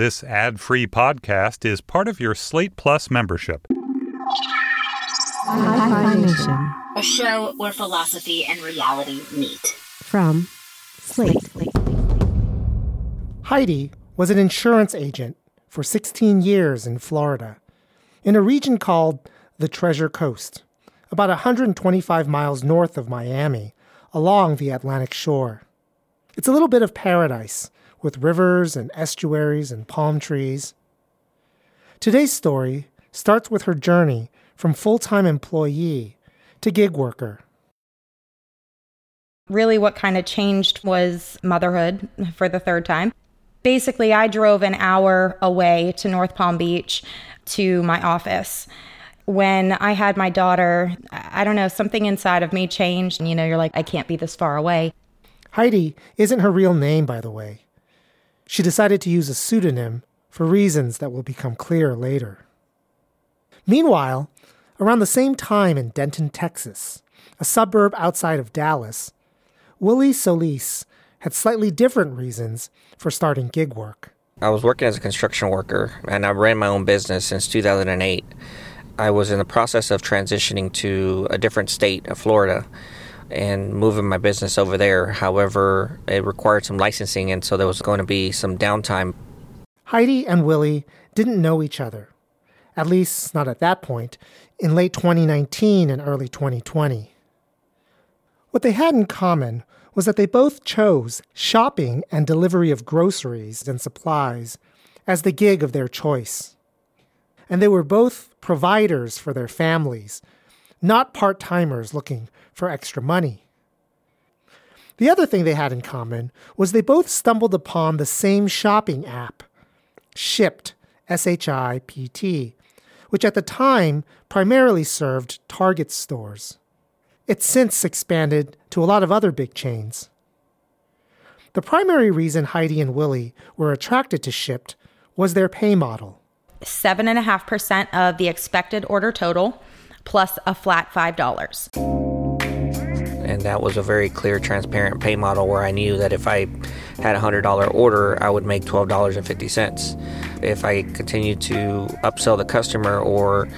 This ad free podcast is part of your Slate Plus membership. Hi-Fi Nation. A show where philosophy and reality meet. From Slate. Heidi was an insurance agent for 16 years in Florida, in a region called the Treasure Coast, about 125 miles north of Miami, along the Atlantic shore. It's a little bit of paradise, with rivers and estuaries and palm trees. Today's story starts with her journey from full time employee to gig worker. Really, what kind of changed was motherhood for the third time. Basically, I drove an hour away to North Palm Beach to my office. When I had my daughter, I don't know, something inside of me changed. And, You know, you're like, I can't be this far away. Heidi isn't her real name, by the way. She decided to use a pseudonym for reasons that will become clear later. Meanwhile, around the same time in Denton, Texas, a suburb outside of Dallas, Willie Solis had slightly different reasons for starting gig work. I was working as a construction worker and I ran my own business since 2008. I was in the process of transitioning to a different state of Florida and moving my business over there. However, it required some licensing, and so there was going to be some downtime. Heidi and Willie didn't know each other, at least not at that point, in late 2019 and early 2020. What they had in common was that they both chose shopping and delivery of groceries and supplies as the gig of their choice. And they were both providers for their families, not part timers looking for extra money. The other thing they had in common was they both stumbled upon the same shopping app, Shipt, S H I P T, which at the time primarily served Target stores. It's since expanded to a lot of other big chains. The primary reason Heidi and Willie were attracted to Shipt was their pay model. 7.5% of the expected order total plus a flat $5 and that was a very clear, transparent pay model where I knew that if I had a hundred dollar order, I would make twelve dollars and fifty cents. If I continued to upsell the customer or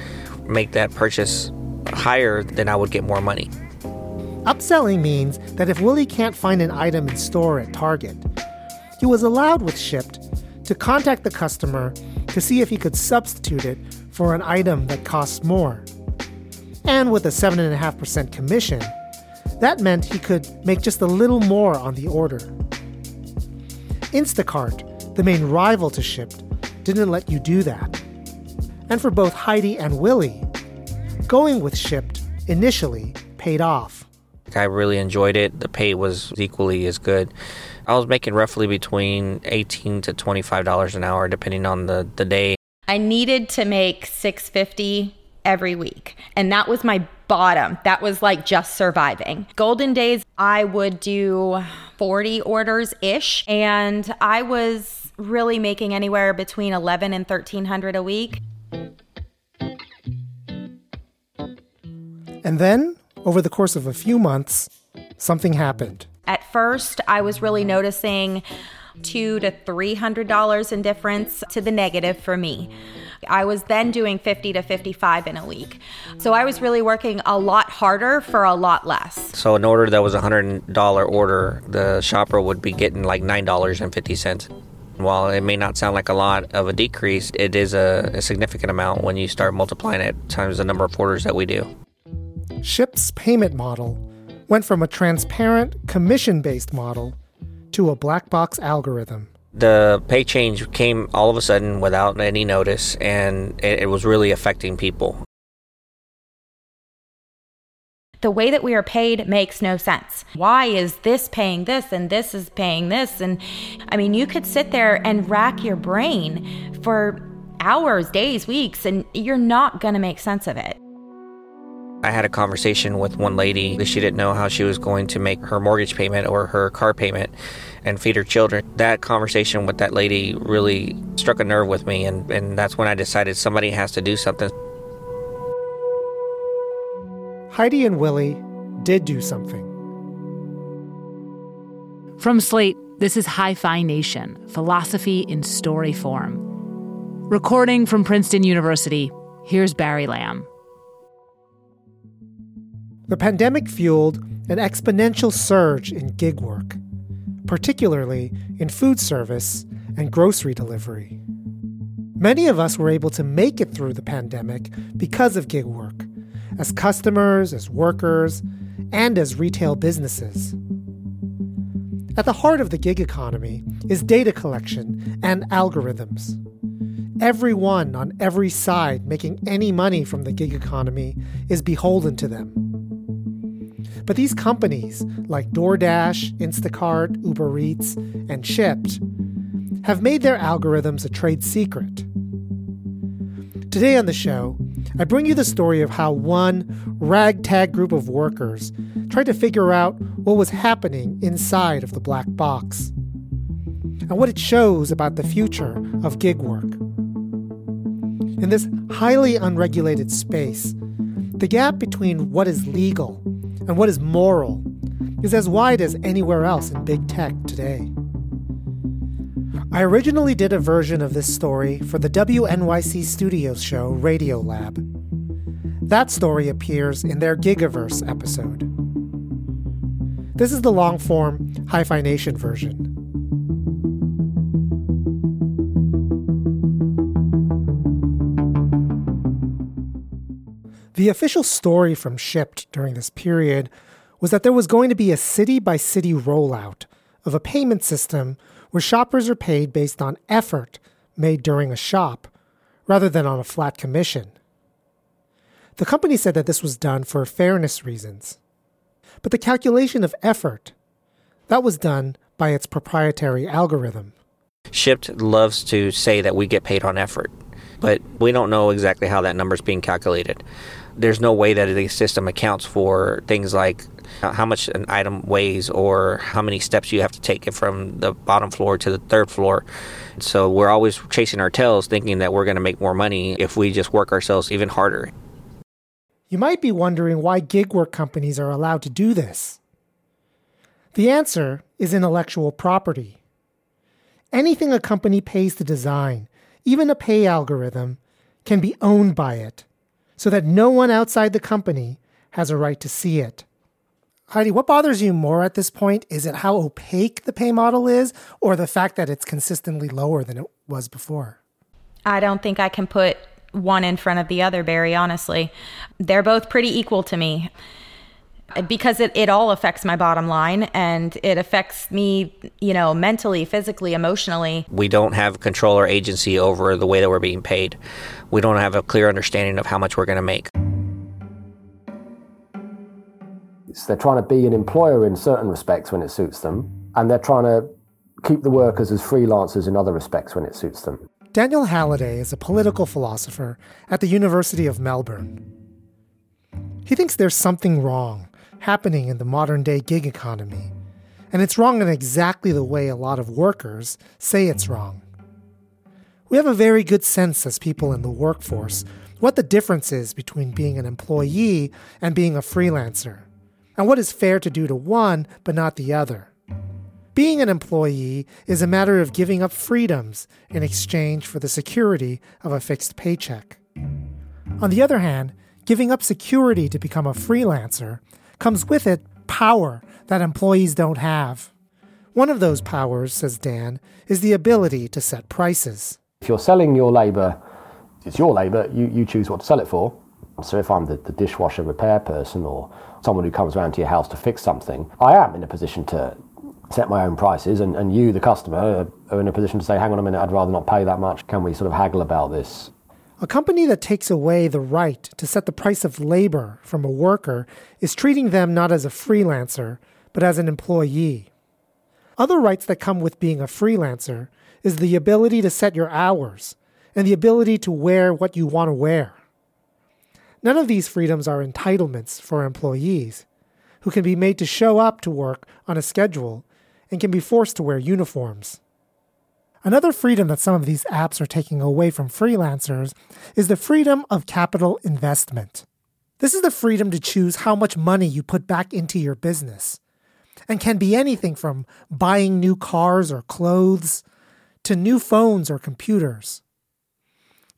make that purchase higher, then I would get more money. Upselling means that if Willie can't find an item in store at Target, he was allowed with Shipt to contact the customer to see if he could substitute it for an item that costs more. And with a 7.5% commission, that meant he could make just a little more on the order. Instacart, the main rival to Shipt, didn't let you do that. And for both Heidi and Willie, going with Shipt initially paid off. I really enjoyed it. The pay was equally as good. I was making roughly between 18 to $25 an hour depending on the, the day. I needed to make 650 every week. And that was my bottom. That was like just surviving. Golden days, I would do 40 orders ish. And I was really making anywhere between 11 and 1300 a week. And then, over the course of a few months, something happened. At first, I was really noticing two to three hundred dollars in difference to the negative for me. I was then doing 50 to 55 in a week. So I was really working a lot harder for a lot less. So an order that was a $100 order, the shopper would be getting like $9.50. While it may not sound like a lot of a decrease, it is a, a significant amount when you start multiplying it times the number of orders that we do. Shipt's payment model went from a transparent, commission based model to a black box algorithm. The pay change came all of a sudden without any notice, and it, it was really affecting people. the way that we are paid makes no sense. Why is this paying this and this is paying this? And I mean, you could sit there and rack your brain for hours, days, weeks, and you're not going to make sense of it. I had a conversation with one lady. that She didn't know how she was going to make her mortgage payment or her car payment and feed her children. That conversation with that lady really struck a nerve with me, and, and that's when I decided somebody has to do something. Heidi and Willie did do something. From Slate, This is Hi Fi Nation, philosophy in story form. Recording from Princeton University, here's Barry Lam. The pandemic fueled an exponential surge in gig work, particularly in food service and grocery delivery. Many of us were able to make it through the pandemic because of gig work, as customers, as workers, and as retail businesses. At the heart of the gig economy is data collection and algorithms. Everyone on every side making any money from the gig economy is beholden to them. But these companies, like DoorDash, Instacart, Uber Eats, and Shipt, have made their algorithms a trade secret. Today on the show, I bring you the story of how one ragtag group of workers tried to figure out what was happening inside of the black box and what it shows about the future of gig work. In this highly unregulated space, the gap between what is legal and what is moral is as wide as anywhere else in big tech today. I originally did a version of this story for the WNYC Studios show Radiolab. That story appears in their Gigaverse episode. This is the long form Hi Fi Nation version. The official story from Shipt during this period was that there was going to be a city by city rollout of a payment system where shoppers are paid based on effort made during a shop rather than on a flat commission. The company said that this was done for fairness reasons. But the calculation of effort, that was done by its proprietary algorithm. Shipt loves to say that we get paid on effort, but we don't know exactly how that number is being calculated. There's no way that the system accounts for things like how much an item weighs or how many steps you have to take it from the bottom floor to the third floor. So we're always chasing our tails thinking that we're going to make more money if we just work ourselves even harder. You might be wondering why gig work companies are allowed to do this. The answer is intellectual property. Anything a company pays to design, even a pay algorithm, can be owned by it, so that no one outside the company has a right to see it. Heidi, what bothers you more at this point? Is it how opaque the pay model is, or the fact that it's consistently lower than it was before? I don't think I can put one in front of the other, Barry, honestly. They're both pretty equal to me because it, it all affects my bottom line and it affects me, you know, mentally, physically, emotionally. We don't have control or agency over the way that we're being paid. We don't have a clear understanding of how much we're going to make. It's, they're trying to be an employer in certain respects when it suits them, and they're trying to keep the workers as freelancers in other respects when it suits them. Daniel Halliday is a political philosopher at the University of Melbourne. He thinks there's something wrong happening in the modern day gig economy, and it's wrong in exactly the way a lot of workers say it's wrong. We have a very good sense as people in the workforce what the difference is between being an employee and being a freelancer and what is fair to do to one but not the other. Being an employee is a matter of giving up freedoms in exchange for the security of a fixed paycheck. On the other hand, giving up security to become a freelancer comes with it power that employees don't have. One of those powers, says Dan, is the ability to set prices. If you're selling your labour, it's your labour, you, you choose what to sell it for. So if I'm the, the dishwasher repair person or someone who comes around to your house to fix something, I am in a position to set my own prices, and, and you, the customer, are in a position to say, hang on a minute, I'd rather not pay that much. Can we sort of haggle about this? A company that takes away the right to set the price of labor from a worker is treating them not as a freelancer, but as an employee. Other rights that come with being a freelancer is the ability to set your hours and the ability to wear what you want to wear. None of these freedoms are entitlements for employees, who can be made to show up to work on a schedule and can be forced to wear uniforms. Another freedom that some of these apps are taking away from freelancers is the freedom of capital investment. This is the freedom to choose how much money you put back into your business. and can be anything from buying new cars or clothes to new phones or computers.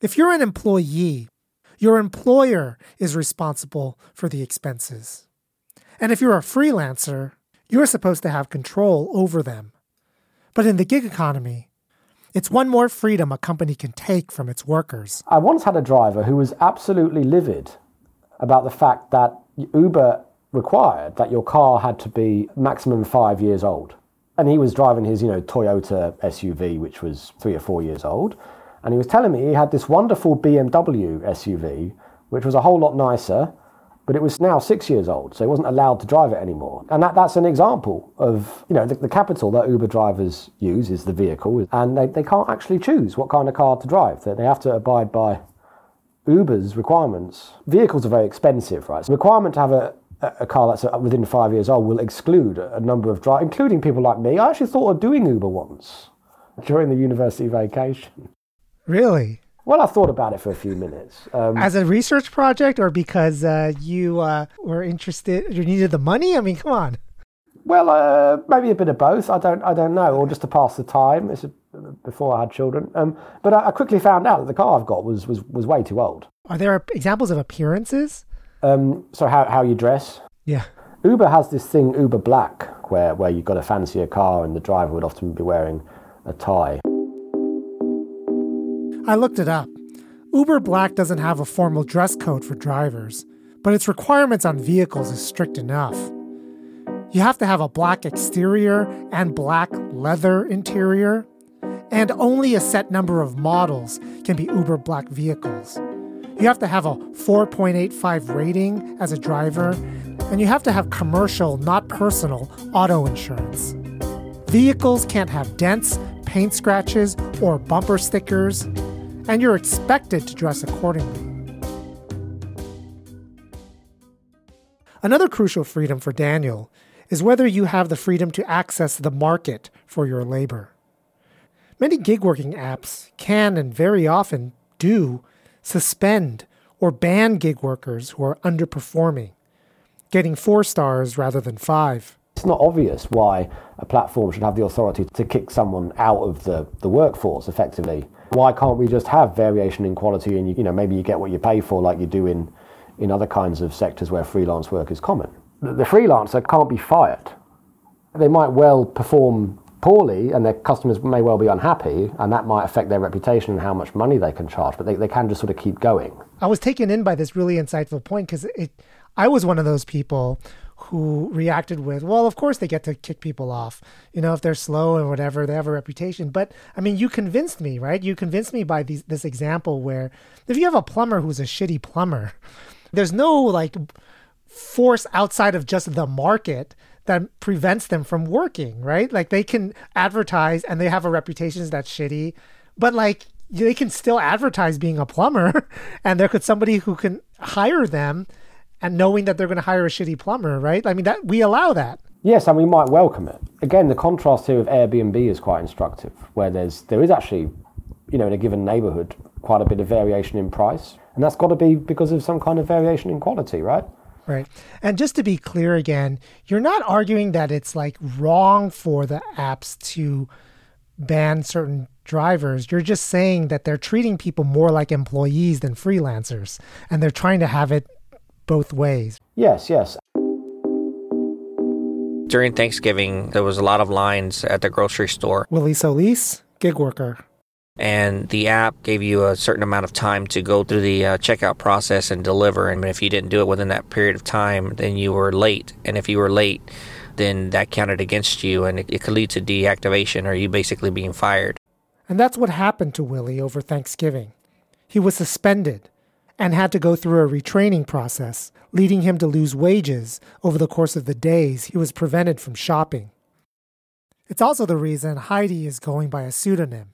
If you're an employee, your employer is responsible for the expenses. And if you're a freelancer, you're supposed to have control over them. But in the gig economy, it's one more freedom a company can take from its workers. I once had a driver who was absolutely livid about the fact that Uber required that your car had to be maximum five years old. And he was driving his, you know, Toyota SUV, which was three or four years old. And he was telling me he had this wonderful BMW SUV, which was a whole lot nicer, but it was now six years old, so he wasn't allowed to drive it anymore. And that, that's an example of, you know, the, the capital that Uber drivers use is the vehicle, and they, they can't actually choose what kind of car to drive. They, they have to abide by Uber's requirements. Vehicles are very expensive, right? So the requirement to have a, a car that's uh, within five years old will exclude a number of drivers, including people like me. I actually thought of doing Uber once during the university vacation. Really? Well, I thought about it for a few minutes. Um, As a research project, or because uh, you uh, were interested, you needed the money? I mean, come on. Well, uh, maybe a bit of both. I don't, I don't know, or just to pass the time. It's a, before I had children. Um, but I, I, quickly found out that the car I've got was was, was way too old. Are there examples of appearances? Um, so how how you dress? Yeah. Uber has this thing, Uber Black, where where you've got a fancier car and the driver would often be wearing a tie. I looked it up. Uber Black doesn't have a formal dress code for drivers, but its requirements on vehicles is strict enough. You have to have a black exterior and black leather interior, and only a set number of models can be Uber Black vehicles. You have to have a 4.85 rating as a driver, and you have to have commercial, not personal, auto insurance. Vehicles can't have dents, paint scratches, or bumper stickers and you're expected to dress accordingly. Another crucial freedom for Daniel is whether you have the freedom to access the market for your labor. Many gig working apps can and very often do suspend or ban gig workers who are underperforming, getting four stars rather than five. It's not obvious why a platform should have the authority to kick someone out of the, the workforce effectively why can't we just have variation in quality and you, you know maybe you get what you pay for like you do in in other kinds of sectors where freelance work is common. The, freelancer can't be fired. They might well perform poorly and their customers may well be unhappy and that might affect their reputation and how much money they can charge but they, they can just sort of keep going i was taken in by this really insightful point because it i was one of those people who reacted with, well, of course they get to kick people off. You know, if they're slow and whatever, they have a reputation. But I mean, you convinced me, right? You convinced me by these, this example where if you have a plumber who's a shitty plumber, there's no like force outside of just the market that prevents them from working, right? Like they can advertise and they have a reputation that's shitty, but like they can still advertise being a plumber and there could somebody who can hire them and knowing that they're going to hire a shitty plumber, right? I mean, that we allow that. Yes, and we might welcome it. Again, the contrast here with Airbnb is quite instructive, where there's there is actually, you know, in a given neighborhood, quite a bit of variation in price, and that's got to be because of some kind of variation in quality, right? Right. And just to be clear again, you're not arguing that it's like wrong for the apps to ban certain drivers. You're just saying that they're treating people more like employees than freelancers, and they're trying to have it both ways. Yes, yes. During Thanksgiving, there was a lot of lines at the grocery store. Willie Solis, gig worker. And the app gave you a certain amount of time to go through the uh, checkout process and deliver. And if you didn't do it within that period of time, then you were late. And if you were late, then that counted against you and it, it could lead to deactivation or you basically being fired. And that's what happened to Willie over Thanksgiving. He was suspended and had to go through a retraining process, leading him to lose wages over the course of the days he was prevented from shopping. It's also the reason Heidi is going by a pseudonym.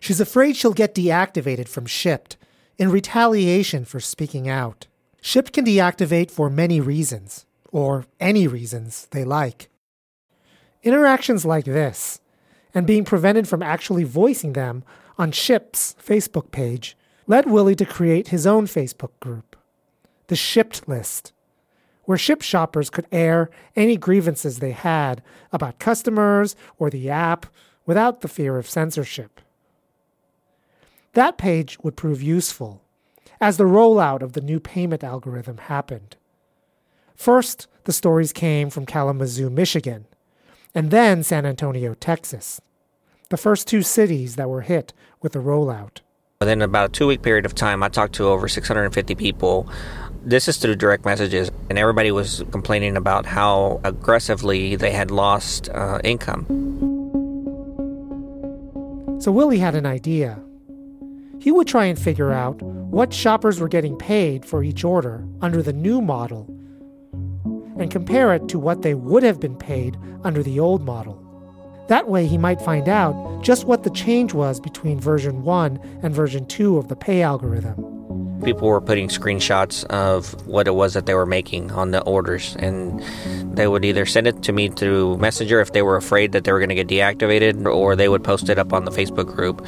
She's afraid she'll get deactivated from Shipt in retaliation for speaking out. Shipt can deactivate for many reasons, or any reasons they like. Interactions like this, and being prevented from actually voicing them on Shipt's Facebook page, led Willie to create his own Facebook group, the Shipt List, where Shipt shoppers could air any grievances they had about customers or the app without the fear of censorship. That page would prove useful as the rollout of the new payment algorithm happened. First, the stories came from Kalamazoo, Michigan, and then San Antonio, Texas, the first two cities that were hit with the rollout. Within about a two week period of time, I talked to over 650 people. This is through direct messages, and everybody was complaining about how aggressively they had lost uh, income. So Willie had an idea. He would try and figure out what shoppers were getting paid for each order under the new model and compare it to what they would have been paid under the old model. That way, he might find out just what the change was between version 1 and version 2 of the pay algorithm. People were putting screenshots of what it was that they were making on the orders, and they would either send it to me through Messenger if they were afraid that they were going to get deactivated, or they would post it up on the Facebook group.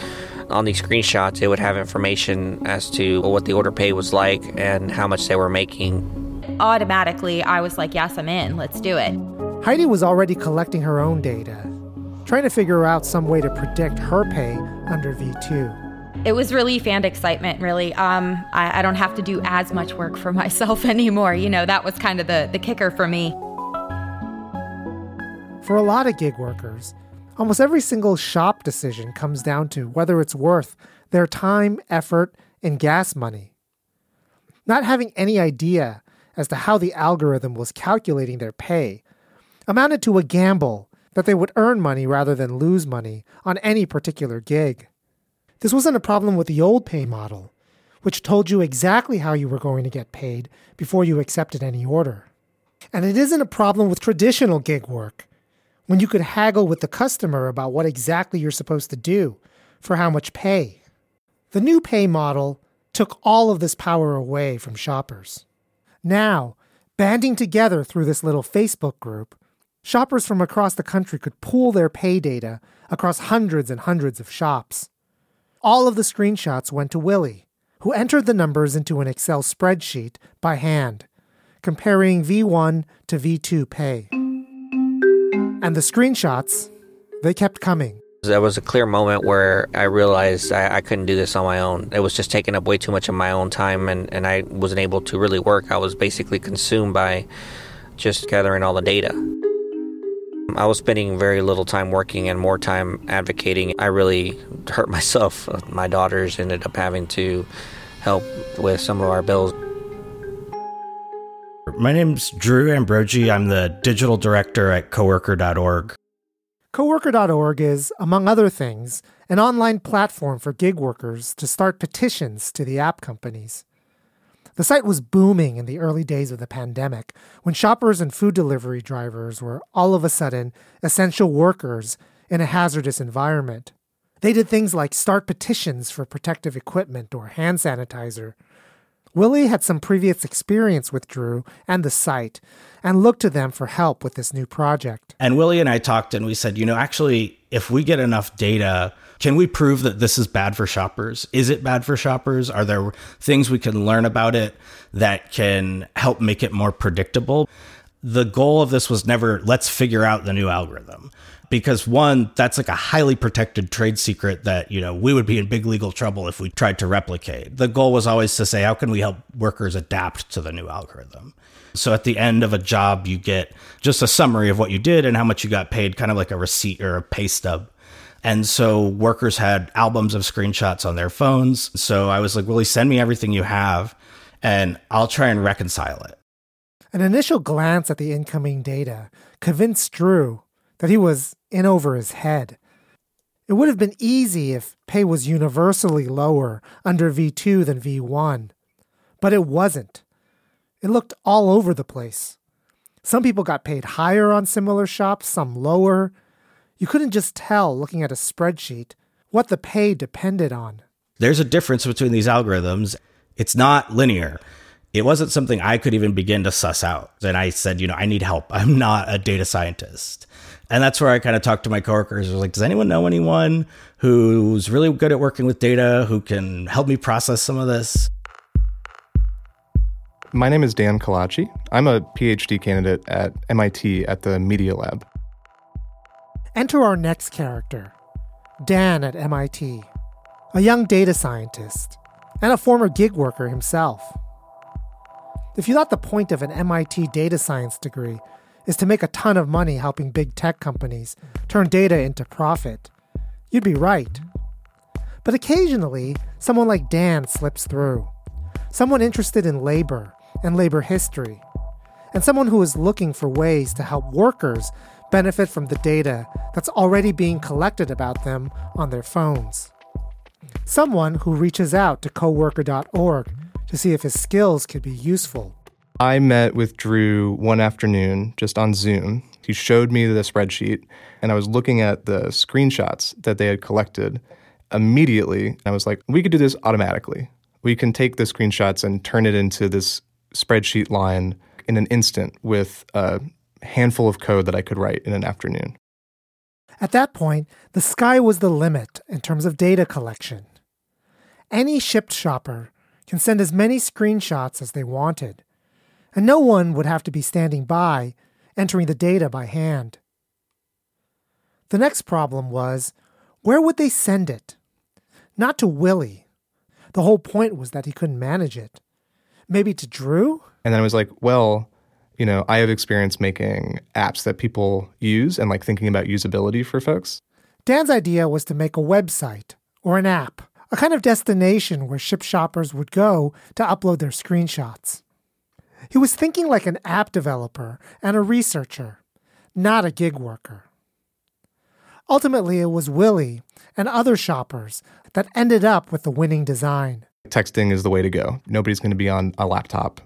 On these screenshots, it would have information as to what the order pay was like and how much they were making. Automatically, I was like, yes, I'm in. Let's do it. Heidi was already collecting her own data, trying to figure out some way to predict her pay under V2. It was relief and excitement, really. Um, I, I don't have to do as much work for myself anymore. You know, that was kind of the, the kicker for me. For a lot of gig workers, almost every single shop decision comes down to whether it's worth their time, effort, and gas money. Not having any idea as to how the algorithm was calculating their pay amounted to a gamble that they would earn money rather than lose money on any particular gig. This wasn't a problem with the old pay model, which told you exactly how you were going to get paid before you accepted any order. And it isn't a problem with traditional gig work, when you could haggle with the customer about what exactly you're supposed to do for how much pay. The new pay model took all of this power away from shoppers. Now, banding together through this little Facebook group, shoppers from across the country could pool their pay data across hundreds and hundreds of shops. All of the screenshots went to Willie, who entered the numbers into an Excel spreadsheet by hand, comparing V1 to V2 pay. And the screenshots, they kept coming. There was a clear moment where I realized I, I, couldn't do this on my own. It was just taking up way too much of my own time, and, and I wasn't able to really work. I was basically consumed by just gathering all the data. I was spending very little time working and more time advocating. I really hurt myself. My daughters ended up having to help with some of our bills. My name's Drew Ambrogi. I'm the digital director at coworker.org. Coworker.org is, among other things, an online platform for gig workers to start petitions to the app companies. The site was booming in the early days of the pandemic when shoppers and food delivery drivers were all of a sudden essential workers in a hazardous environment. They did things like start petitions for protective equipment or hand sanitizer. Willie had some previous experience with Drew and the site and looked to them for help with this new project. And Willie and I talked and we said, you know, actually, if we get enough data, can we prove that this is bad for shoppers? Is it bad for shoppers? Are there things we can learn about it that can help make it more predictable? The goal of this was never let's figure out the new algorithm because one that's like a highly protected trade secret that you know we would be in big legal trouble if we tried to replicate. The goal was always to say how can we help workers adapt to the new algorithm? So at the end of a job you get just a summary of what you did and how much you got paid kind of like a receipt or a pay stub. And so workers had albums of screenshots on their phones. So i was like willie send me everything you have and i'll try and reconcile it. An initial glance at the incoming data convinced drew that he was in over his head. It would have been easy if pay was universally lower under V2 than V1, but it wasn't. It looked all over the place. Some people got paid higher on similar shops, some lower. You couldn't just tell looking at a spreadsheet what the pay depended on. There's a difference between these algorithms. It's not linear. It wasn't something I could even begin to suss out. And I said, you know, I need help. I'm not a data scientist. And that's where I kind of talked to my coworkers. I was like, does anyone know anyone who's really good at working with data who can help me process some of this? My name is Dan Calacci. I'm a PhD candidate at MIT at the Media Lab. Enter our next character, Dan at MIT, a young data scientist and a former gig worker himself. If you thought the point of an MIT data science degree is to make a ton of money helping big tech companies turn data into profit, you'd be right. But occasionally, someone like Dan slips through. Someone interested in labor and labor history, and someone who is looking for ways to help workers benefit from the data that's already being collected about them on their phones. Someone who reaches out to coworker.org to see if his skills could be useful. I met with Drew one afternoon just on Zoom. He showed me the spreadsheet, and I was looking at the screenshots that they had collected. Immediately, I was like, we could do this automatically. We can take the screenshots and turn it into this spreadsheet line in an instant with a handful of code that I could write in an afternoon. At that point, the sky was the limit in terms of data collection. Any Shipt shopper can send as many screenshots as they wanted, and no one would have to be standing by entering the data by hand. The next problem was where would they send it? Not to Willie. The whole point was that he couldn't manage it. Maybe to Drew? And then I was like, well, you know, I have experience making apps that people use and like thinking about usability for folks. Dan's idea was to make a website or an app, a kind of destination where Shipt shoppers would go to upload their screenshots. He was thinking like an app developer and a researcher, not a gig worker. Ultimately, it was Willie and other shoppers that ended up with the winning design. Texting is the way to go. Nobody's going to be on a laptop.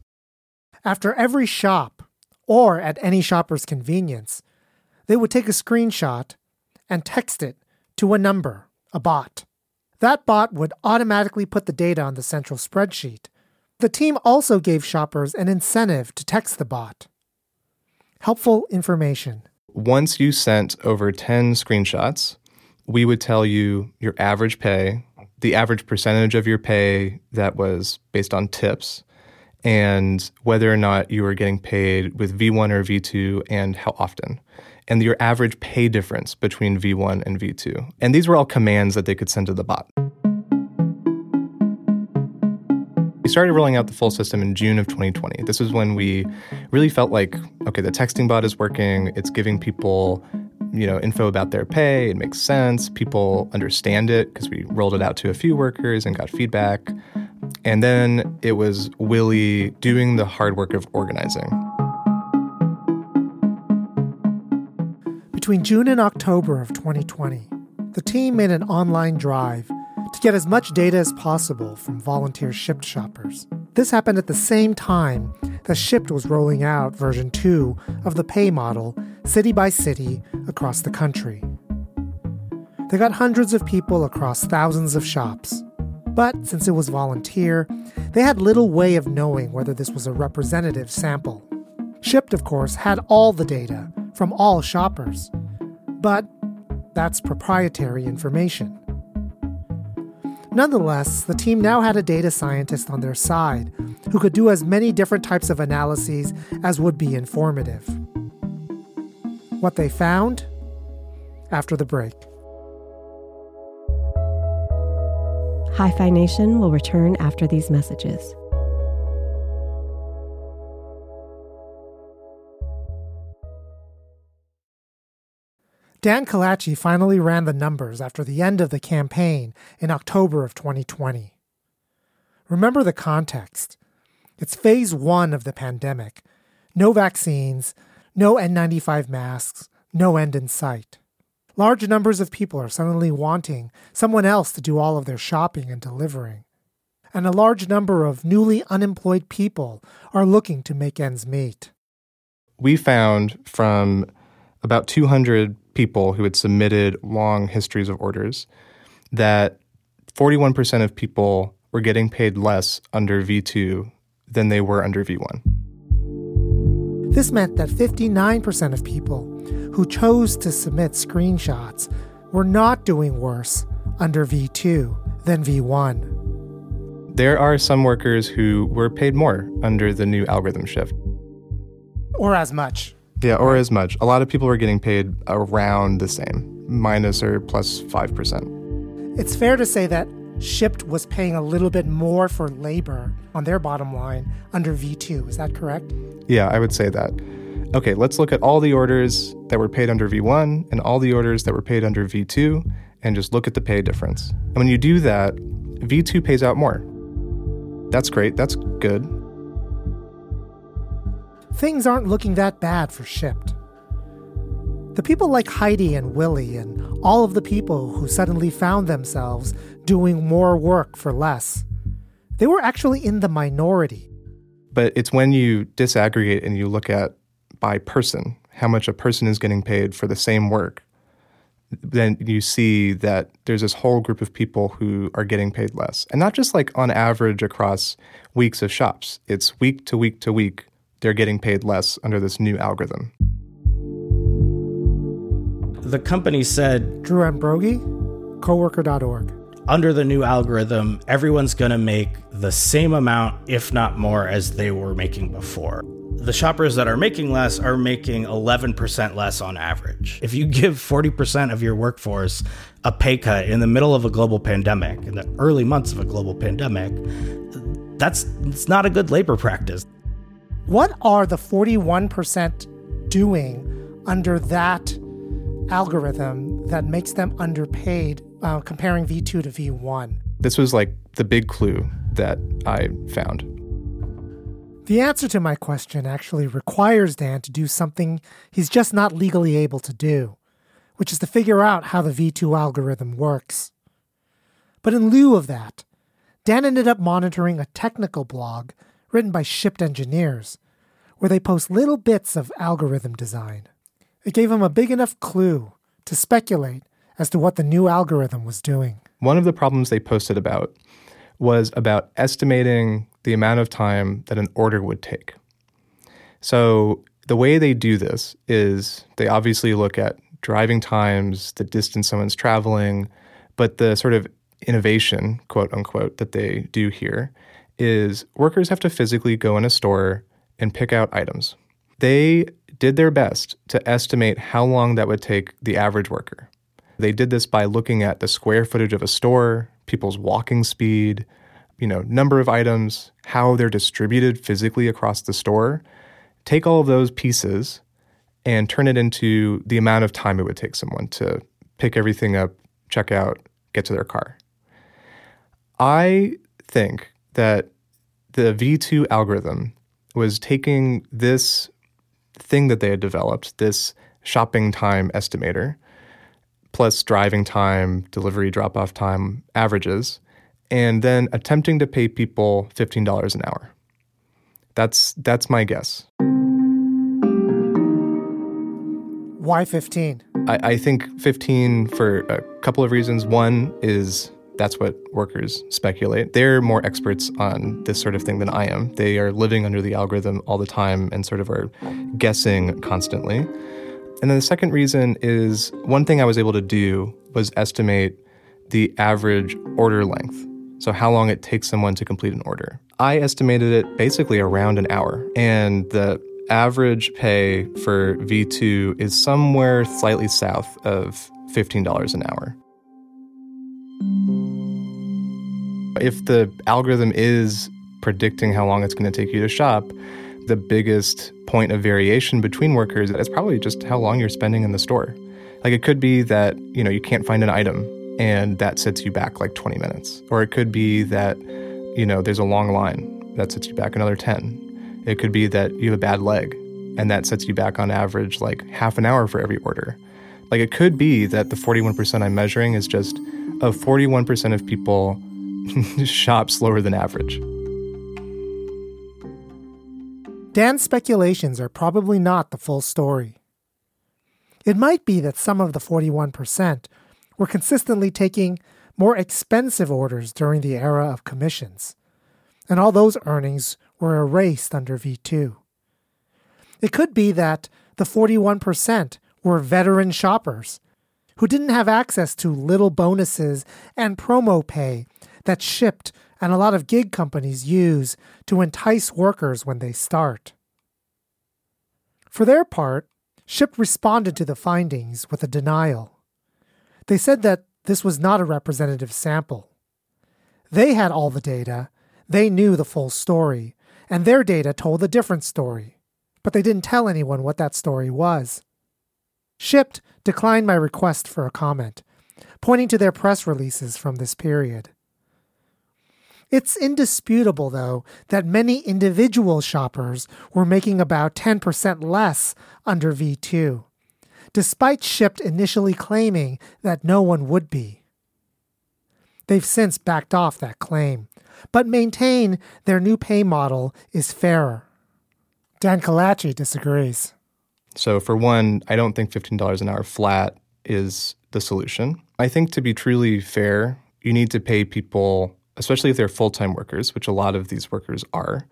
After every shop, or at any shopper's convenience, they would take a screenshot and text it to a number, a bot. That bot would automatically put the data on the central spreadsheet. The team also gave shoppers an incentive to text the bot. Helpful information. Once you sent over 10 screenshots, we would tell you your average pay, the average percentage of your pay that was based on tips, and whether or not you were getting paid with V1 or V2 and how often, and your average pay difference between V1 and V2. And these were all commands that they could send to the bot. We started rolling out the full system in June of 2020. This was when we really felt like, okay, the texting bot is working. It's giving people, you know, info about their pay. It makes sense. People understand it because we rolled it out to a few workers and got feedback. And then it was Willie doing the hard work of organizing. Between June and October of 2020, the team made an online drive to get as much data as possible from volunteer Shipt shoppers. This happened at the same time that Shipt was rolling out version 2 of the pay model city by city across the country. They got hundreds of people across thousands of shops. But since it was volunteer, they had little way of knowing whether this was a representative sample. Shipt, of course, had all the data from all shoppers. But that's proprietary information. Nonetheless, the team now had a data scientist on their side who could do as many different types of analyses as would be informative. What they found? After the break. Hi Fi Nation will return after these messages. Dan Calacci finally ran the numbers after the end of the campaign in October of 2020. Remember the context. It's phase one of the pandemic. No vaccines, no N95 masks, no end in sight. Large numbers of people are suddenly wanting someone else to do all of their shopping and delivering. And a large number of newly unemployed people are looking to make ends meet. We found from about 200 people who had submitted long histories of orders that 41% of people were getting paid less under V2 than they were under V1. This meant that 59% of people who chose to submit screenshots were not doing worse under V2 than V1. There are some workers who were paid more under the new algorithm shift. Or as much. Yeah, or as much. A lot of people were getting paid around the same, minus or plus 5%. It's fair to say that Shipt was paying a little bit more for labor on their bottom line under V2. Is that correct? Yeah, I would say that. Okay, let's look at all the orders that were paid under V1 and all the orders that were paid under V2 and just look at the pay difference. And when you do that, V2 pays out more. That's great. That's good. Things aren't looking that bad for Shipt. The people like Heidi and Willie, and all of the people who suddenly found themselves doing more work for less, they were actually in the minority. But it's when you disaggregate and you look at by person how much a person is getting paid for the same work, then you see that there's this whole group of people who are getting paid less. And not just like on average across weeks of shops, it's week to week to week, they're getting paid less under this new algorithm. The company said Drew Ambrogi, coworker.org. Under the new algorithm, everyone's going to make the same amount, if not more, as they were making before the shoppers that are making less are making 11% less on average. If you give 40% of your workforce a pay cut in the middle of a global pandemic, in the early months of a global pandemic, that's it's not a good labor practice. What are the 41% doing under that algorithm that makes them underpaid uh, comparing V2 to V1? This was like the big clue that I found. The answer to my question actually requires Dan to do something he's just not legally able to do, which is to figure out how the V2 algorithm works. But in lieu of that, Dan ended up monitoring a technical blog written by Shipt engineers, where they post little bits of algorithm design. It gave him a big enough clue to speculate as to what the new algorithm was doing. One of the problems they posted about was about estimating the amount of time that an order would take. So the way they do this is they obviously look at driving times, the distance someone's traveling, but the sort of innovation, quote unquote, that they do here is workers have to physically go in a store and pick out items. They did their best to estimate how long that would take the average worker. They did this by looking at the square footage of a store, people's walking speed, you know, number of items, how they're distributed physically across the store, take all of those pieces and turn it into the amount of time it would take someone to pick everything up, check out, get to their car. I think that the V2 algorithm was taking this thing that they had developed, this shopping time estimator, plus driving time, delivery drop off time averages, and then attempting to pay people $15 an hour. That's that's my guess. Why 15? I, I think 15 for a couple of reasons. One is that's what workers speculate. They're more experts on this sort of thing than I am. They are living under the algorithm all the time and sort of are guessing constantly. And then the second reason is one thing I was able to do was estimate the average order length. So, how long it takes someone to complete an order. I estimated it basically around an hour. And the average pay for V2 is somewhere slightly south of $15 an hour. If the algorithm is predicting how long it's going to take you to shop, the biggest point of variation between workers is probably just how long you're spending in the store. Like it could be that, you know, you can't find an item and that sets you back like 20 minutes. Or it could be that, you know, there's a long line that sets you back another 10. It could be that you have a bad leg and that sets you back on average like half an hour for every order. Like it could be that the 41% I'm measuring is just of 41% of people shop slower than average. Dan's speculations are probably not the full story. It might be that some of the 41% were consistently taking more expensive orders during the era of commissions, and all those earnings were erased under V2. It could be that the 41% were veteran shoppers who didn't have access to little bonuses and promo pay that Shipt and a lot of gig companies use to entice workers when they start. For their part, Shipt responded to the findings with a denial. They said that this was not a representative sample. They had all the data, they knew the full story, and their data told a different story, but they didn't tell anyone what that story was. Shipt declined my request for a comment, pointing to their press releases from this period. It's indisputable, though, that many individual shoppers were making about 10% less under V2, despite Shipt initially claiming that no one would be. They've since backed off that claim, but maintain their new pay model is fairer. Dan Calacci disagrees. So, for one, I don't think $15 an hour flat is the solution. I think to be truly fair, you need to pay people, especially if they're full time workers, which a lot of these workers are,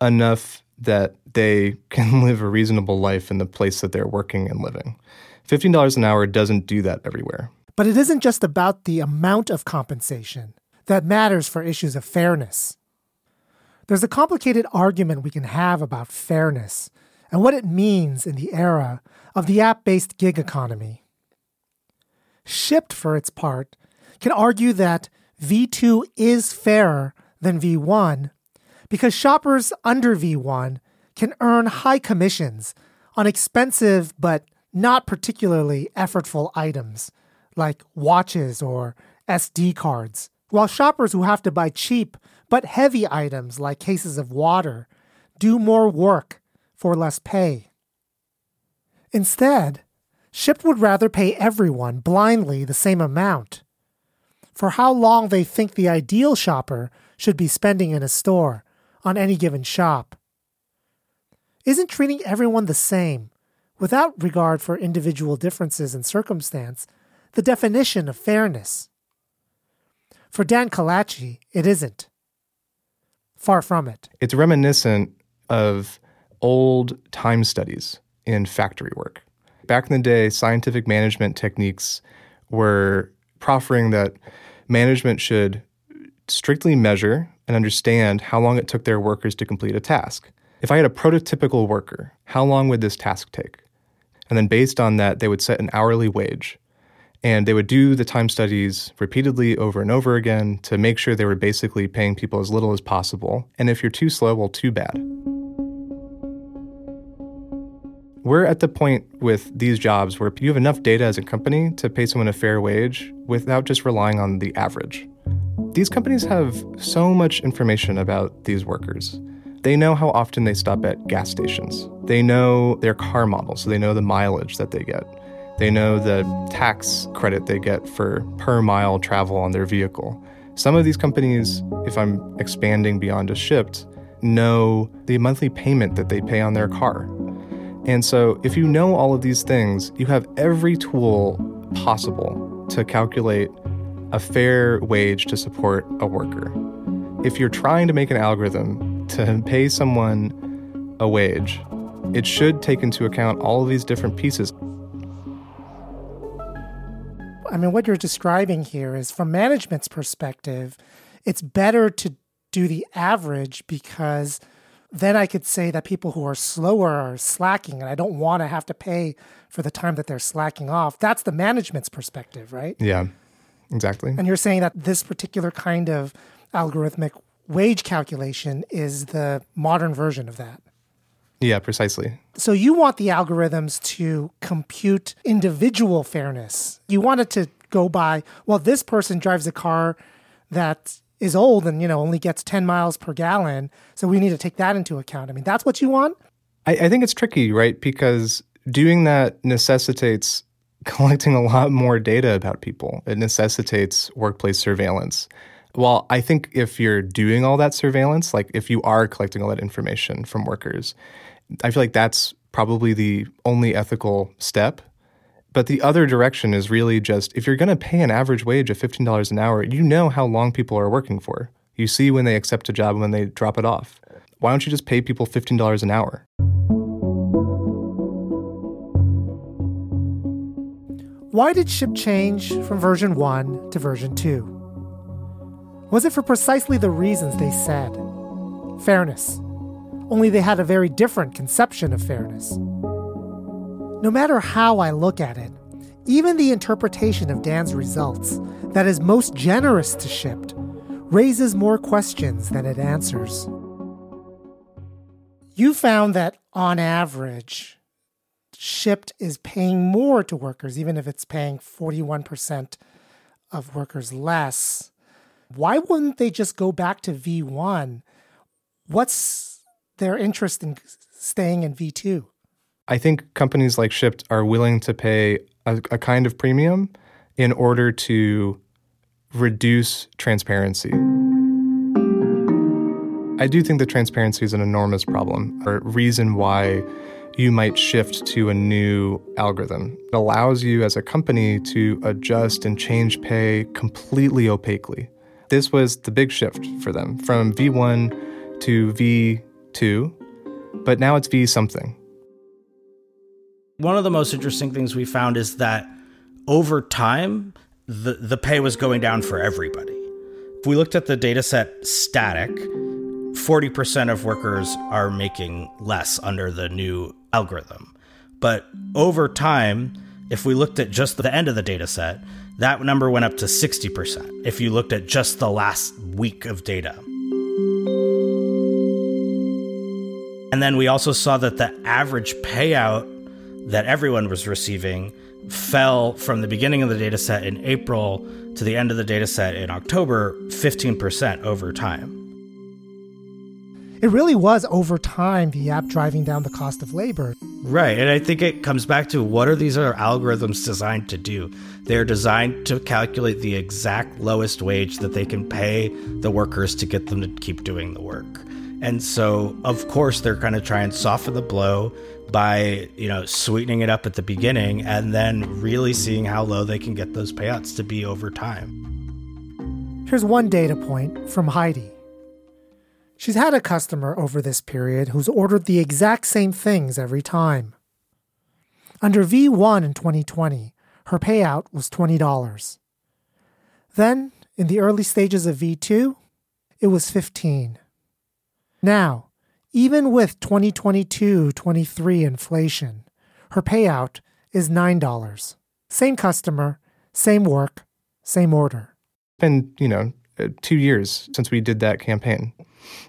enough that they can live a reasonable life in the place that they're working and living. $15 an hour doesn't do that everywhere. But it isn't just about the amount of compensation that matters for issues of fairness. There's a complicated argument we can have about fairness and what it means in the era of the app based gig economy. Shipt, for its part, can argue that V2 is fairer than V1 because shoppers under V1 can earn high commissions on expensive but not particularly effortful items like watches or SD cards, while shoppers who have to buy cheap but heavy items like cases of water do more work for less pay. Instead, Shipt would rather pay everyone blindly the same amount for how long they think the ideal shopper should be spending in a store on any given shop. Isn't treating everyone the same, without regard for individual differences in circumstance, the definition of fairness? For Dan Calacci, it isn't. Far from it. It's reminiscent of old time studies in factory work. Back in the day, scientific management techniques were proffering that management should strictly measure and understand how long it took their workers to complete a task. If I had a prototypical worker, how long would this task take? And then based on that, they would set an hourly wage. And they would do the time studies repeatedly over and over again to make sure they were basically paying people as little as possible. And if you're too slow, well, too bad. We're at the point with these jobs where you have enough data as a company to pay someone a fair wage without just relying on the average. These companies have so much information about these workers. They know how often they stop at gas stations. They know their car model, so they know the mileage that they get. They know the tax credit they get for per mile travel on their vehicle. Some of these companies, if I'm expanding beyond just Shipt, know the monthly payment that they pay on their car. And so, if you know all of these things, you have every tool possible to calculate a fair wage to support a worker. If you're trying to make an algorithm to pay someone a wage, it should take into account all of these different pieces. I mean, what you're describing here is from management's perspective, it's better to do the average because then I could say that people who are slower are slacking, and I don't want to have to pay for the time that they're slacking off. That's the management's perspective, right? Yeah, exactly. And you're saying that this particular kind of algorithmic wage calculation is the modern version of that. Yeah, precisely. So you want the algorithms to compute individual fairness. You want it to go by, well, this person drives a car that is old and you know only gets 10 miles per gallon. So we need to take that into account. I mean that's what you want? I, I think it's tricky right? Because doing that necessitates collecting a lot more data about people. It necessitates workplace surveillance. Well i think if you're doing all that surveillance like if you are collecting all that information from workers i feel like that's probably the only ethical step but the other direction is really just if you're going to pay an average wage of $15 an hour, you know how long people are working for. You see when they accept a job and when they drop it off. Why don't you just pay people $15 an hour? Why did Shipt change from version 1 to version 2? was it for precisely the reasons they said fairness. Only they had a very different conception of fairness. No matter how I look at it, even the interpretation of Dan's results that is most generous to Shipt raises more questions than it answers. You found that on average, Shipt is paying more to workers, even if it's paying 41% of workers less. Why wouldn't they just go back to V1? What's their interest in staying in V2? I think companies like Shipt are willing to pay a, a kind of premium in order to reduce transparency. I do think that transparency is an enormous problem, or reason why you might shift to a new algorithm. It allows you as a company to adjust and change pay completely opaquely. This was the big shift for them from V1 to V2, but now it's V something. One of the most interesting things we found is that over time, the, the pay was going down for everybody. If we looked at the data set static, 40% of workers are making less under the new algorithm. But over time, if we looked at just the end of the data set, that number went up to 60% if you looked at just the last week of data. And then we also saw that the average payout that everyone was receiving fell from the beginning of the data set in April to the end of the data set in October 15% over time. It really was over time the app driving down the cost of labor. Right. And I think it comes back to what are these other algorithms designed to do? They're designed to calculate the exact lowest wage that they can pay the workers to get them to keep doing the work. And so, of course, they're going to try and soften the blow by, you know, sweetening it up at the beginning and then really seeing how low they can get those payouts to be over time. Here's one data point from Heidi. She's had a customer over this period who's ordered the exact same things every time. Under V1 in 2020, her payout was $20. Then, in the early stages of V2, it was 15. Now, even with 2022 23 inflation, her payout is $9. Same customer, same work, same order. Been, you know, uh, two years since we did that campaign.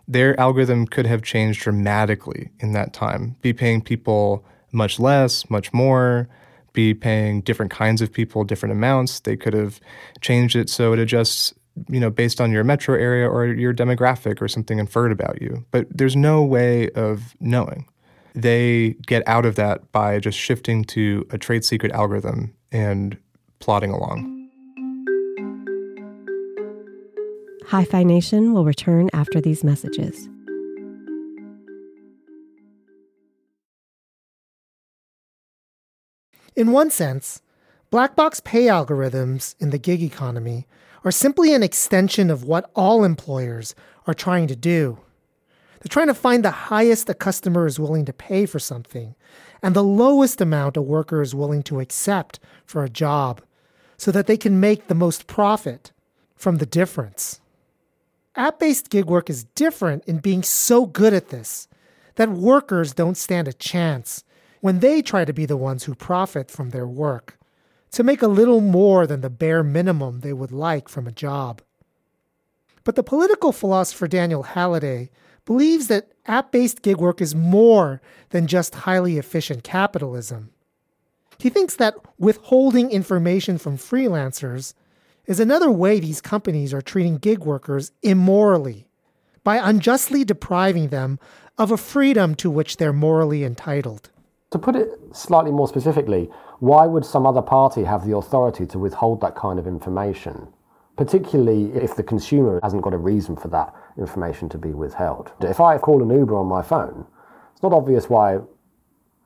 Their algorithm could have changed dramatically in that time, be paying people much less, much more, be paying different kinds of people different amounts. They could have changed it so it adjusts, you know, based on your metro area or your demographic or something inferred about you. But there's no way of knowing. They get out of that by just shifting to a trade secret algorithm and plodding along. Hi Phi Nation will return after these messages. In one sense, black box pay algorithms in the gig economy are simply an extension of what all employers are trying to do. They're trying to find the highest a customer is willing to pay for something and the lowest amount a worker is willing to accept for a job so that they can make the most profit from the difference. App based gig work is different in being so good at this that workers don't stand a chance when they try to be the ones who profit from their work, to make a little more than the bare minimum they would like from a job. But the political philosopher Daniel Halliday believes that app based gig work is more than just highly efficient capitalism. He thinks that withholding information from freelancers is another way these companies are treating gig workers immorally by unjustly depriving them of a freedom to which they're morally entitled. To put it slightly more specifically, why would some other party have the authority to withhold that kind of information? Particularly if the consumer hasn't got a reason for that information to be withheld. If I call an Uber on my phone, it's not obvious why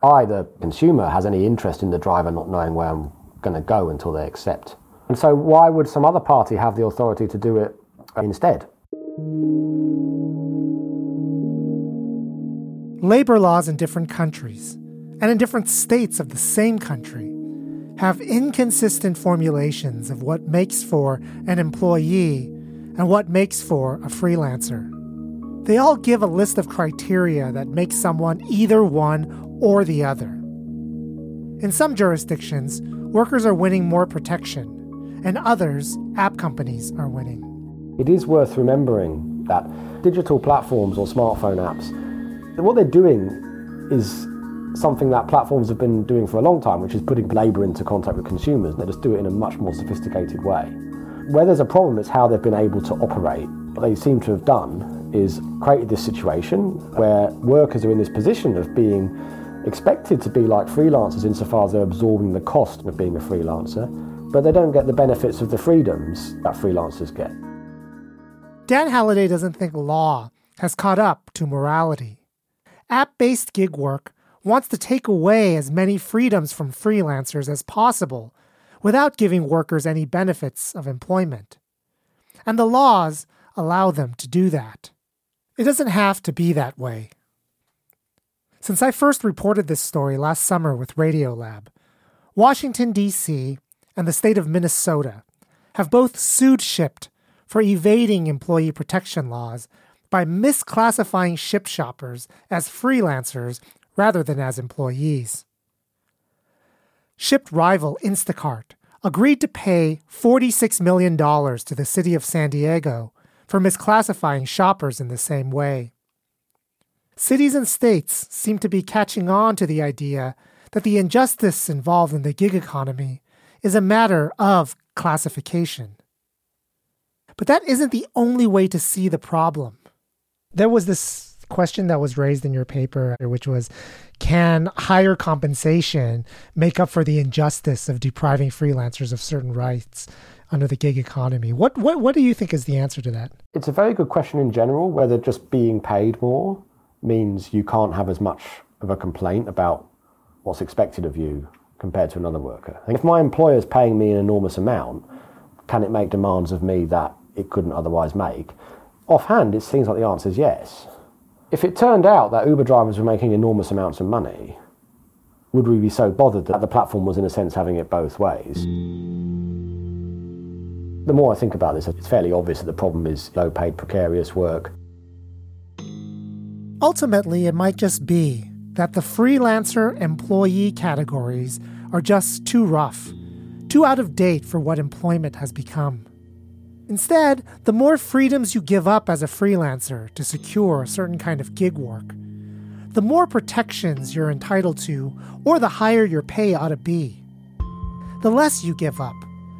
I, the consumer, has any interest in the driver not knowing where I'm going to go until they accept. And so, why would some other party have the authority to do it instead? Labor laws in different countries and in different states of the same country have inconsistent formulations of what makes for an employee and what makes for a freelancer. They all give a list of criteria that makes someone either one or the other. In some jurisdictions, workers are winning more protection, and others, app companies, are winning. It is worth remembering that digital platforms or smartphone apps, what they're doing is something that platforms have been doing for a long time, which is putting labor into contact with consumers. They just do it in a much more sophisticated way. Where there's a problem, it's how they've been able to operate. What they seem to have done is created this situation where workers are in this position of being expected to be like freelancers insofar as they're absorbing the cost of being a freelancer, but they don't get the benefits of the freedoms that freelancers get. Dan Halliday doesn't think law has caught up to morality. App based gig work wants to take away as many freedoms from freelancers as possible without giving workers any benefits of employment. And the laws allow them to do that. It doesn't have to be that way. Since I first reported this story last summer with Radiolab, Washington, D.C. and the state of Minnesota have both sued Shipt for evading employee protection laws by misclassifying Shipt shoppers as freelancers rather than as employees. Shipt rival Instacart agreed to pay $46 million to the city of San Diego for misclassifying shoppers in the same way. Cities and states seem to be catching on to the idea that the injustice involved in the gig economy is a matter of classification. But that isn't the only way to see the problem. There was this question that was raised in your paper, which was can higher compensation make up for the injustice of depriving freelancers of certain rights under the gig economy? What, what, what do you think is the answer to that? It's a very good question in general, whether just being paid more means you can't have as much of a complaint about what's expected of you compared to another worker. If my employer is paying me an enormous amount, can it make demands of me that it couldn't otherwise make? Offhand, it seems like the answer is yes. If it turned out that Uber drivers were making enormous amounts of money, would we be so bothered that the platform was, in a sense, having it both ways? The more I think about this, it's fairly obvious that the problem is low paid, precarious work. Ultimately, it might just be that the freelancer employee categories are just too rough, too out of date for what employment has become. Instead, the more freedoms you give up as a freelancer to secure a certain kind of gig work, the more protections you're entitled to, or the higher your pay ought to be. The less you give up,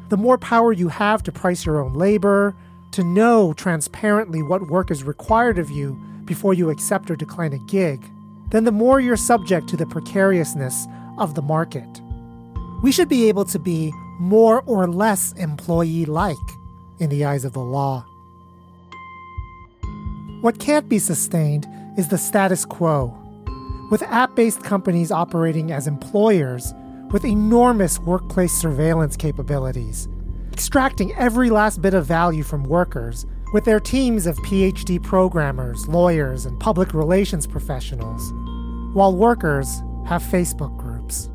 the more power you have to price your own labor, to know transparently what work is required of you before you accept or decline a gig, then the more you're subject to the precariousness of the market. We should be able to be more or less employee like in the eyes of the law. What can't be sustained is the status quo, with app based companies operating as employers with enormous workplace surveillance capabilities, extracting every last bit of value from workers with their teams of PhD programmers, lawyers, and public relations professionals, while workers have Facebook groups.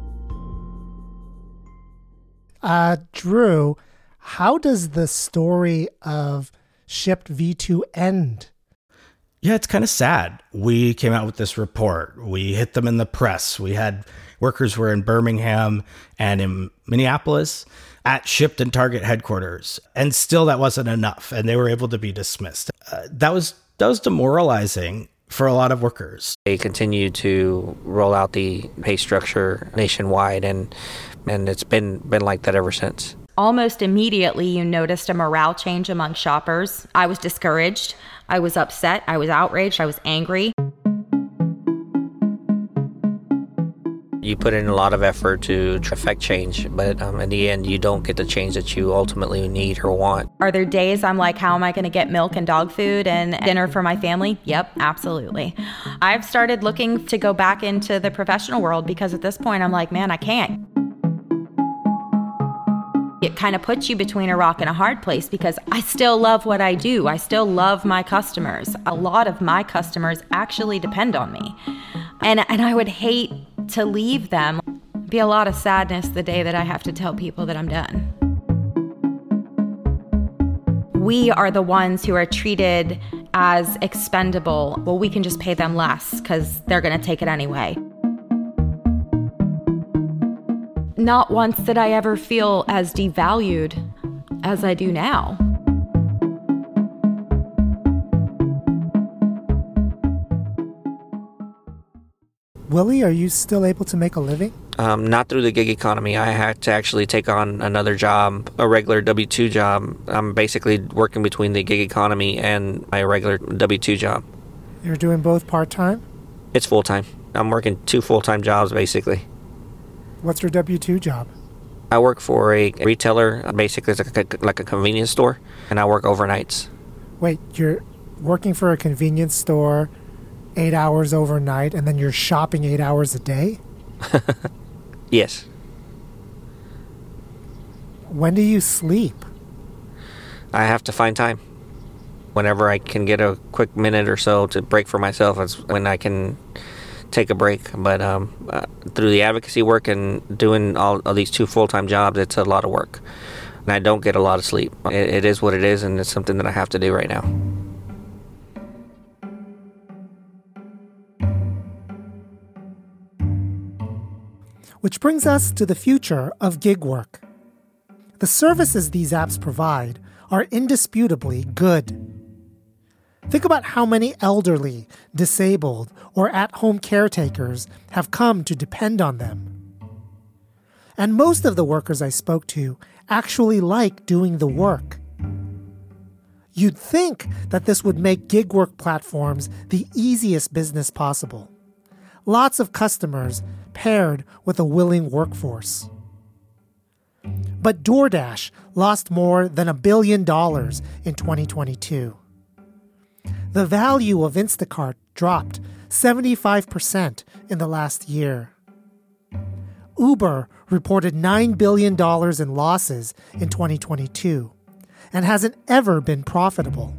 Uh, Drew, how does the story of Shipt V2 end? Yeah, it's kind of sad. We came out with this report. We hit them in the press. We had workers were in Birmingham and in Minneapolis at Shipt and Target headquarters, and still that wasn't enough, and they were able to be dismissed. Uh, that was that was demoralizing for a lot of workers. They continue to roll out the pay structure nationwide, and and it's been been like that ever since. Almost immediately, you noticed a morale change among shoppers. I was discouraged. I was upset. I was outraged. I was angry. You put in a lot of effort to affect change, but um, in the end, you don't get the change that you ultimately need or want. Are there days I'm like, how am I going to get milk and dog food and dinner for my family? Yep, absolutely. I've started looking to go back into the professional world because at this point, I'm like, man, I can't. It kind of puts you between a rock and a hard place because I still love what I do. I still love my customers. A lot of my customers actually depend on me. And, and I would hate to leave them. Be a lot of sadness the day that I have to tell people that I'm done. we are the ones who are treated as expendable. Well, we can just pay them less because they're going to take it anyway. Not once did I ever feel as devalued as I do now. Willie, are you still able to make a living? Um, not through the gig economy. I had to actually take on another job, a regular W 2 job. I'm basically working between the gig economy and my regular W 2 job. You're doing both part time? It's full time. I'm working two full time jobs basically. What's your W 2 job? I work for a retailer, basically, it's like a, like a convenience store, and I work overnights. Wait, you're working for a convenience store eight hours overnight and then you're shopping eight hours a day? yes. When do you sleep? I have to find time. Whenever I can get a quick minute or so to break for myself, is when I can take a break. But um, uh, through the advocacy work and doing all these two full time jobs, it's a lot of work. And I don't get a lot of sleep. It, it is what it is, and it's something that I have to do right now. Which brings us to the future of gig work. The services these apps provide are indisputably good. Think about how many elderly, disabled, or at home caretakers have come to depend on them. And most of the workers I spoke to actually like doing the work. You'd think that this would make gig work platforms the easiest business possible. Lots of customers paired with a willing workforce. But DoorDash lost more than a billion dollars in 2022. The value of Instacart dropped 75% in the last year. Uber reported $9 billion in losses in 2022 and hasn't ever been profitable.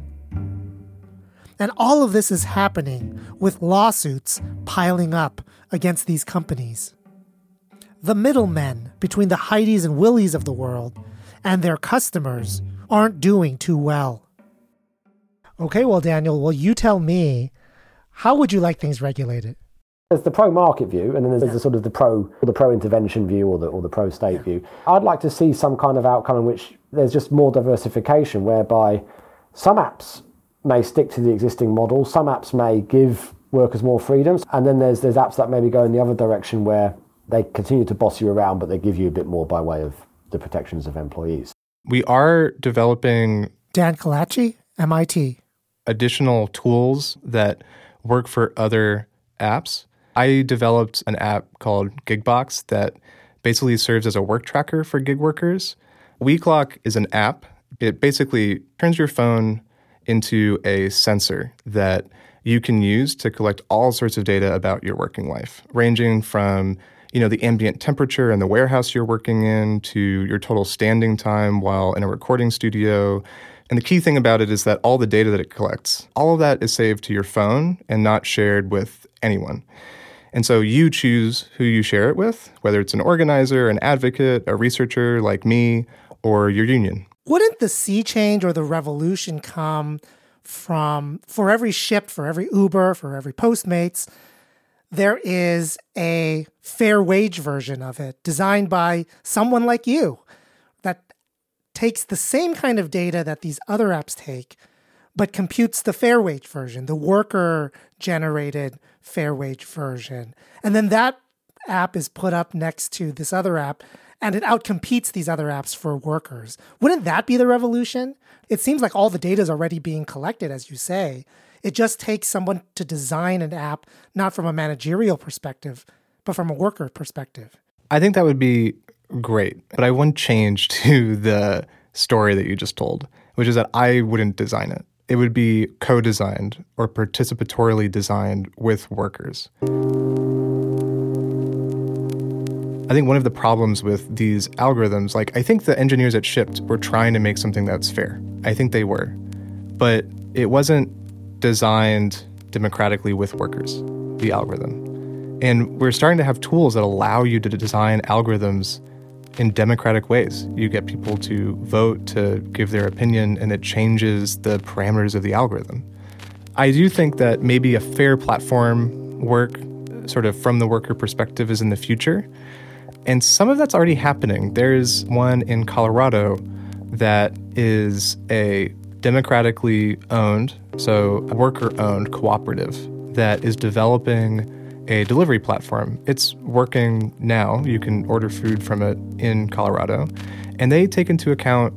And all of this is happening with lawsuits piling up against these companies. The middlemen between the Heidis and Willies of the world and their customers aren't doing too well. Okay, well, Daniel, will you tell me, how would you like things regulated? There's the pro market view, and then there's the sort of the pro the pro intervention view or the or the pro state view. I'd like to see some kind of outcome in which there's just more diversification, whereby some apps may stick to the existing model, some apps may give workers more freedoms, and then there's there's apps that maybe go in the other direction where they continue to boss you around, but they give you a bit more by way of the protections of employees. We are developing Dan Calacci, MIT. Additional tools that work for other apps. I developed an app called Gigbox that basically serves as a work tracker for gig workers. WeClock is an app. It basically turns your phone into a sensor that you can use to collect all sorts of data about your working life, ranging from you know the ambient temperature in the warehouse you're working in to your total standing time while in a recording studio. And the key thing about it is that all the data that it collects, all of that is saved to your phone and not shared with anyone. And so you choose who you share it with, whether it's an organizer, an advocate, a researcher like me, or your union. Wouldn't the sea change or the revolution come from for every Shipt, for every Uber, for every Postmates, there is a fair wage version of it designed by someone like you takes the same kind of data that these other apps take, but computes the fair wage version, the worker generated fair wage version. And then that app is put up next to this other app and it outcompetes these other apps for workers. Wouldn't that be the revolution? It seems like all the data is already being collected, as you say. It just takes someone to design an app, not from a managerial perspective, but from a worker perspective. I think that would be great, but I wouldn't change to the story that you just told, which is that I wouldn't design it. It would be co designed or participatorily designed with workers. I think one of the problems with these algorithms, like I think the engineers at Shipt were trying to make something that's fair. I think they were. But it wasn't designed democratically with workers, the algorithm. And we're starting to have tools that allow you to design algorithms in democratic ways. You get people to vote, to give their opinion, and it changes the parameters of the algorithm. I do think that maybe a fair platform work, sort of from the worker perspective, is in the future. And some of that's already happening. There's one in Colorado that is a democratically owned, so worker owned cooperative that is developing a delivery platform. It's working now. You can order food from it in Colorado. And they take into account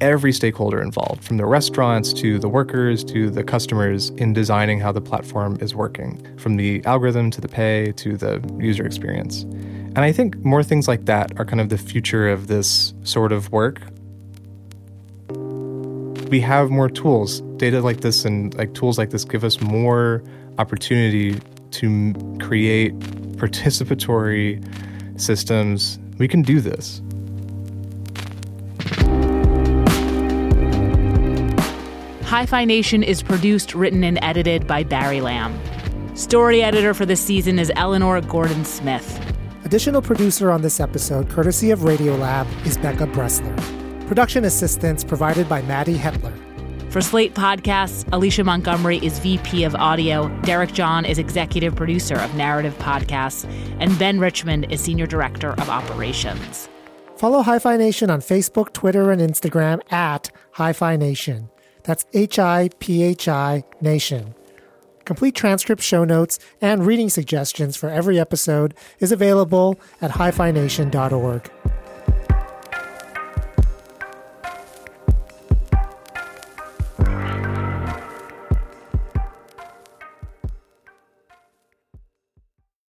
every stakeholder involved, from the restaurants to the workers to the customers, in designing how the platform is working, from the algorithm to the pay to the user experience. And I think more things like that are kind of the future of this sort of work. We have more tools. Data like this and like tools like this give us more opportunity to create participatory systems. We can do this. Hi Phi Nation is produced, written, and edited by Barry Lam. Story editor for this season is Eleanor Gordon Smith. Additional producer on this episode, courtesy of Radiolab, is Becca Bressler. Production assistance provided by Maddie Hetler. For Slate Podcasts, Alicia Montgomery is VP of Audio, Derek John is Executive Producer of Narrative Podcasts, and Ben Richmond is Senior Director of Operations. Follow Hi Phi Nation on Facebook, Twitter, and Instagram at Hi Phi Nation. That's H I P H I Nation. Complete transcript, show notes, and reading suggestions for every episode is available at hiphination.org.